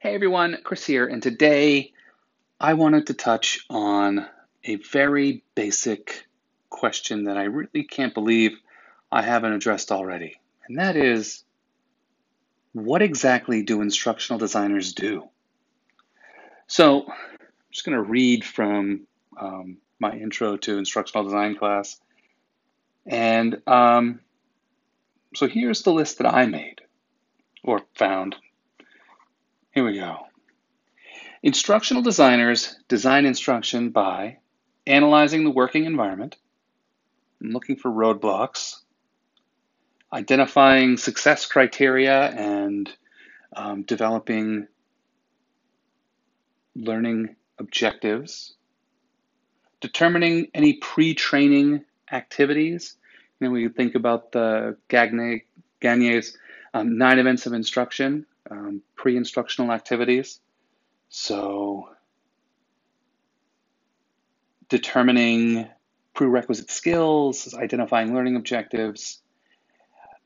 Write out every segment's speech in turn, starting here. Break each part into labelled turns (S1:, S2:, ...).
S1: Hey everyone, Chris here, and today I wanted to touch on a very basic question that I really can't believe I haven't addressed already. And that is what exactly do instructional designers do? So I'm just going to read from um, my intro to instructional design class. And um, so here's the list that I made or found here we go. Instructional designers design instruction by analyzing the working environment, looking for roadblocks, identifying success criteria, and um, developing learning objectives, determining any pre training activities. Know, we think about the Gagne, Gagne's um, nine events of instruction um, pre instructional activities. So, determining prerequisite skills, identifying learning objectives.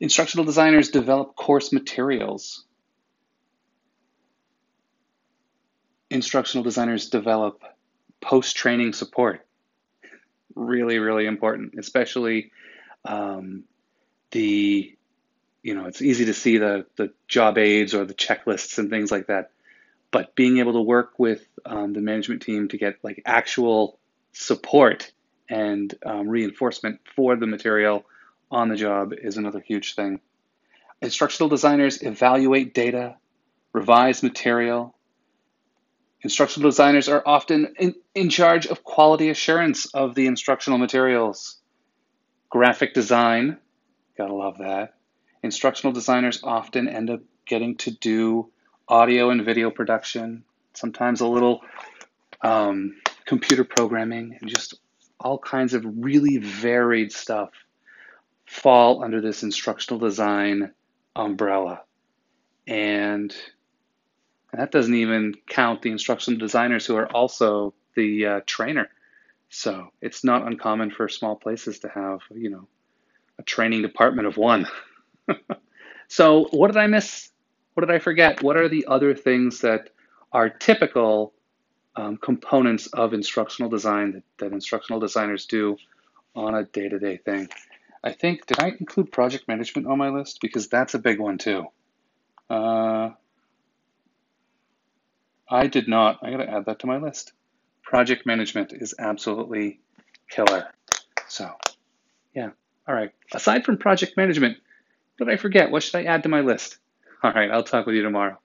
S1: Instructional designers develop course materials. Instructional designers develop post training support. Really, really important, especially um, the you know, it's easy to see the, the job aids or the checklists and things like that. But being able to work with um, the management team to get like actual support and um, reinforcement for the material on the job is another huge thing. Instructional designers evaluate data, revise material. Instructional designers are often in, in charge of quality assurance of the instructional materials. Graphic design, gotta love that Instructional designers often end up getting to do audio and video production, sometimes a little um, computer programming, and just all kinds of really varied stuff fall under this instructional design umbrella. And that doesn't even count the instructional designers who are also the uh, trainer. So it's not uncommon for small places to have, you know, a training department of one. so, what did I miss? What did I forget? What are the other things that are typical um, components of instructional design that, that instructional designers do on a day to day thing? I think, did I include project management on my list? Because that's a big one too. Uh, I did not. I got to add that to my list. Project management is absolutely killer. So, yeah. All right. Aside from project management, did I forget? What should I add to my list? All right, I'll talk with you tomorrow.